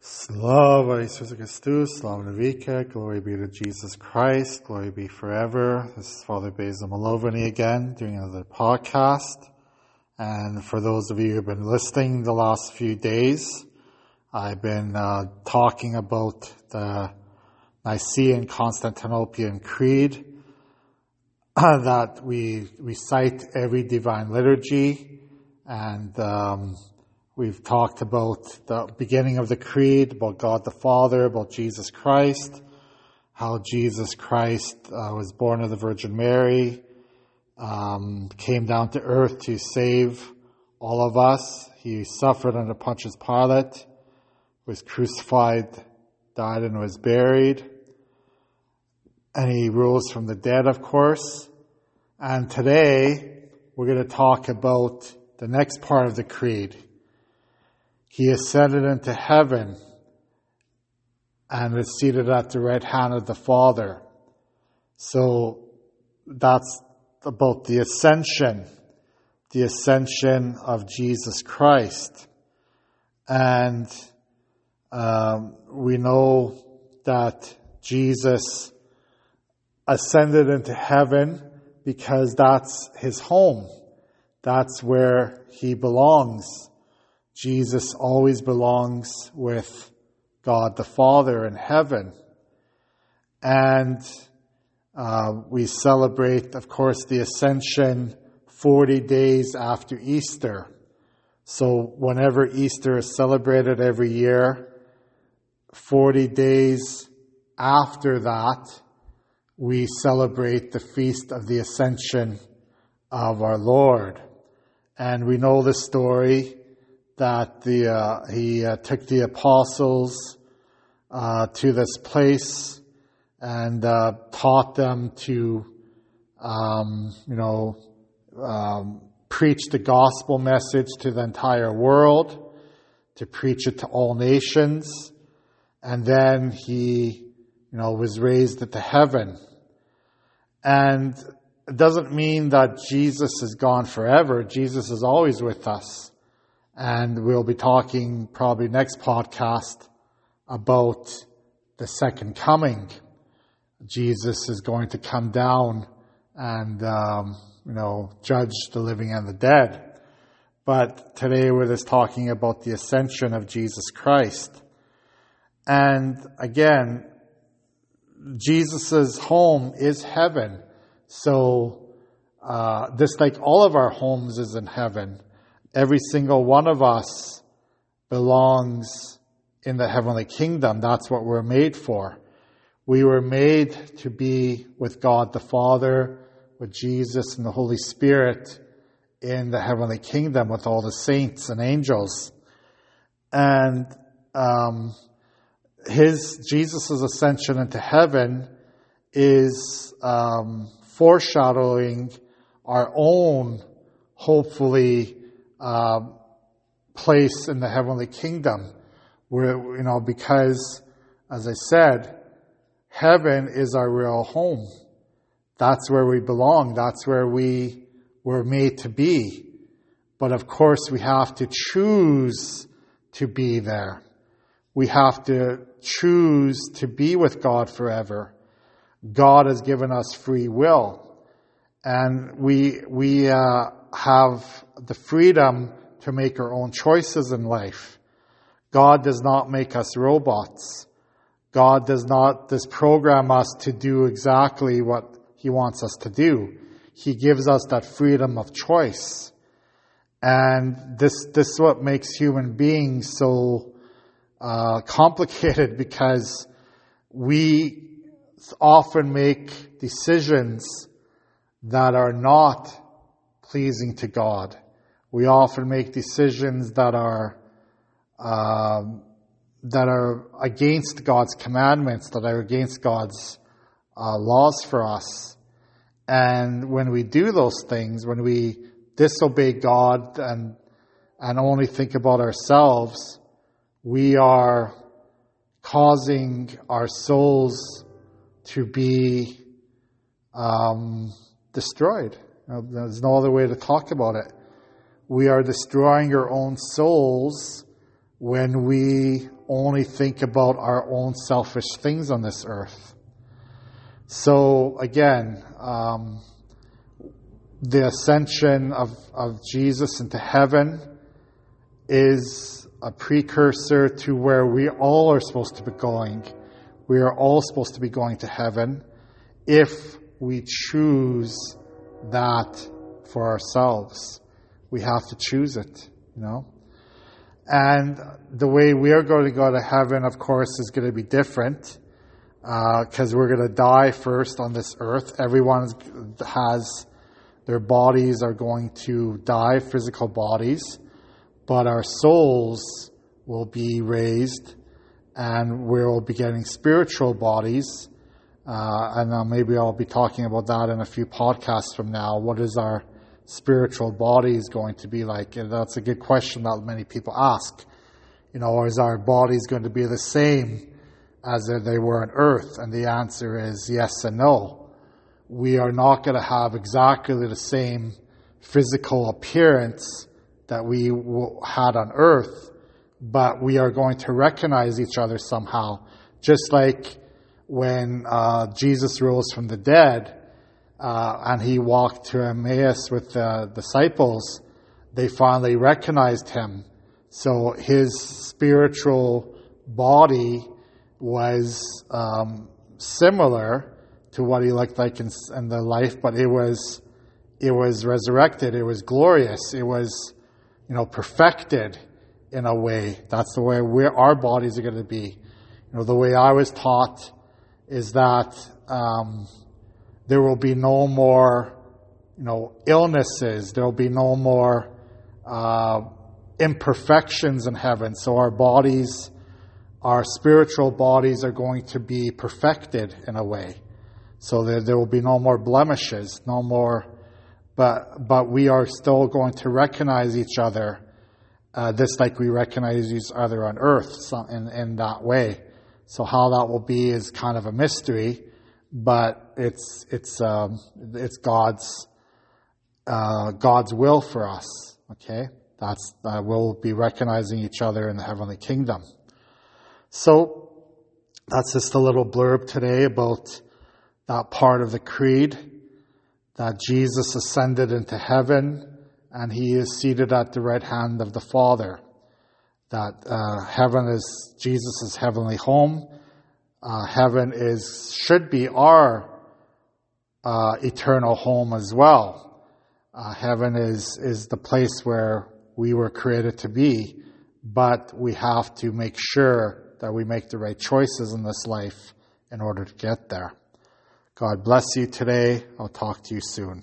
Slava Jesus Christus, Slava Navika, glory be to Jesus Christ, glory be forever. This is Father Basil Malovany again, doing another podcast. And for those of you who've been listening the last few days, I've been uh, talking about the Nicene Constantinopolitan Creed that we recite every divine liturgy and um, we've talked about the beginning of the creed, about God the Father, about Jesus Christ, how Jesus Christ uh, was born of the Virgin Mary, um, came down to earth to save all of us. He suffered under Pontius Pilate, was crucified, died, and was buried. And he rose from the dead, of course. And today, we're going to talk about the next part of the creed. He ascended into heaven and is seated at the right hand of the Father. So that's about the ascension, the ascension of Jesus Christ. And um, we know that Jesus ascended into heaven because that's his home. That's where he belongs. Jesus always belongs with God the Father in heaven. And uh, we celebrate, of course, the ascension 40 days after Easter. So whenever Easter is celebrated every year, 40 days after that, we celebrate the feast of the ascension of our Lord. And we know the story that the, uh, he uh, took the apostles uh, to this place and uh, taught them to, um, you know, um, preach the gospel message to the entire world, to preach it to all nations. And then he, you know, was raised into heaven. And it doesn't mean that Jesus is gone forever. Jesus is always with us. And we'll be talking probably next podcast about the second coming. Jesus is going to come down and, um, you know, judge the living and the dead. But today we're just talking about the ascension of Jesus Christ. And again, Jesus' home is heaven. So, uh, this, like all of our homes, is in heaven. Every single one of us belongs in the heavenly kingdom. That's what we're made for. We were made to be with God the Father, with Jesus and the Holy Spirit in the heavenly kingdom with all the saints and angels. And um, his Jesus' ascension into heaven is um, foreshadowing our own, hopefully, uh, place in the heavenly kingdom. Where, you know, because, as I said, heaven is our real home. That's where we belong. That's where we were made to be. But of course, we have to choose to be there. We have to choose to be with God forever. God has given us free will. And we, we, uh, have the freedom to make our own choices in life. God does not make us robots. God does not disprogram us to do exactly what He wants us to do. He gives us that freedom of choice. And this, this is what makes human beings so uh, complicated because we often make decisions that are not pleasing to God. We often make decisions that are um, that are against God's commandments, that are against God's uh, laws for us. And when we do those things, when we disobey God and and only think about ourselves, we are causing our souls to be um, destroyed. There's no other way to talk about it. we are destroying our own souls when we only think about our own selfish things on this earth. So again, um, the ascension of, of Jesus into heaven is a precursor to where we all are supposed to be going. We are all supposed to be going to heaven if we choose that for ourselves. We have to choose it, you know. And the way we are going to go to heaven, of course, is going to be different because uh, we're going to die first on this earth. Everyone has their bodies are going to die, physical bodies, but our souls will be raised and we'll be getting spiritual bodies. Uh, and uh, maybe I'll be talking about that in a few podcasts from now. What is our spiritual bodies going to be like? And that's a good question that many people ask. You know, or is our bodies going to be the same as they were on earth? And the answer is yes and no. We are not going to have exactly the same physical appearance that we had on earth, but we are going to recognize each other somehow. Just like when uh, Jesus rose from the dead uh, and he walked to Emmaus with the disciples, they finally recognized him. So his spiritual body was um, similar to what he looked like in, in the life, but it was it was resurrected. It was glorious. It was you know perfected in a way. That's the way our bodies are going to be. You know the way I was taught is that um, there will be no more you know illnesses. There will be no more uh, imperfections in heaven. So our bodies our spiritual bodies are going to be perfected in a way. So there, there will be no more blemishes, no more, but, but we are still going to recognize each other, uh, just like we recognize each other on earth in, in that way. So how that will be is kind of a mystery, but it's, it's, um, it's God's, uh, God's will for us. Okay. That's, uh, we'll be recognizing each other in the heavenly kingdom. So that's just a little blurb today about that part of the creed that Jesus ascended into heaven and he is seated at the right hand of the Father. That uh, heaven is Jesus' heavenly home. Uh, heaven is should be our uh, eternal home as well. Uh, heaven is is the place where we were created to be, but we have to make sure that we make the right choices in this life in order to get there. God bless you today. I'll talk to you soon.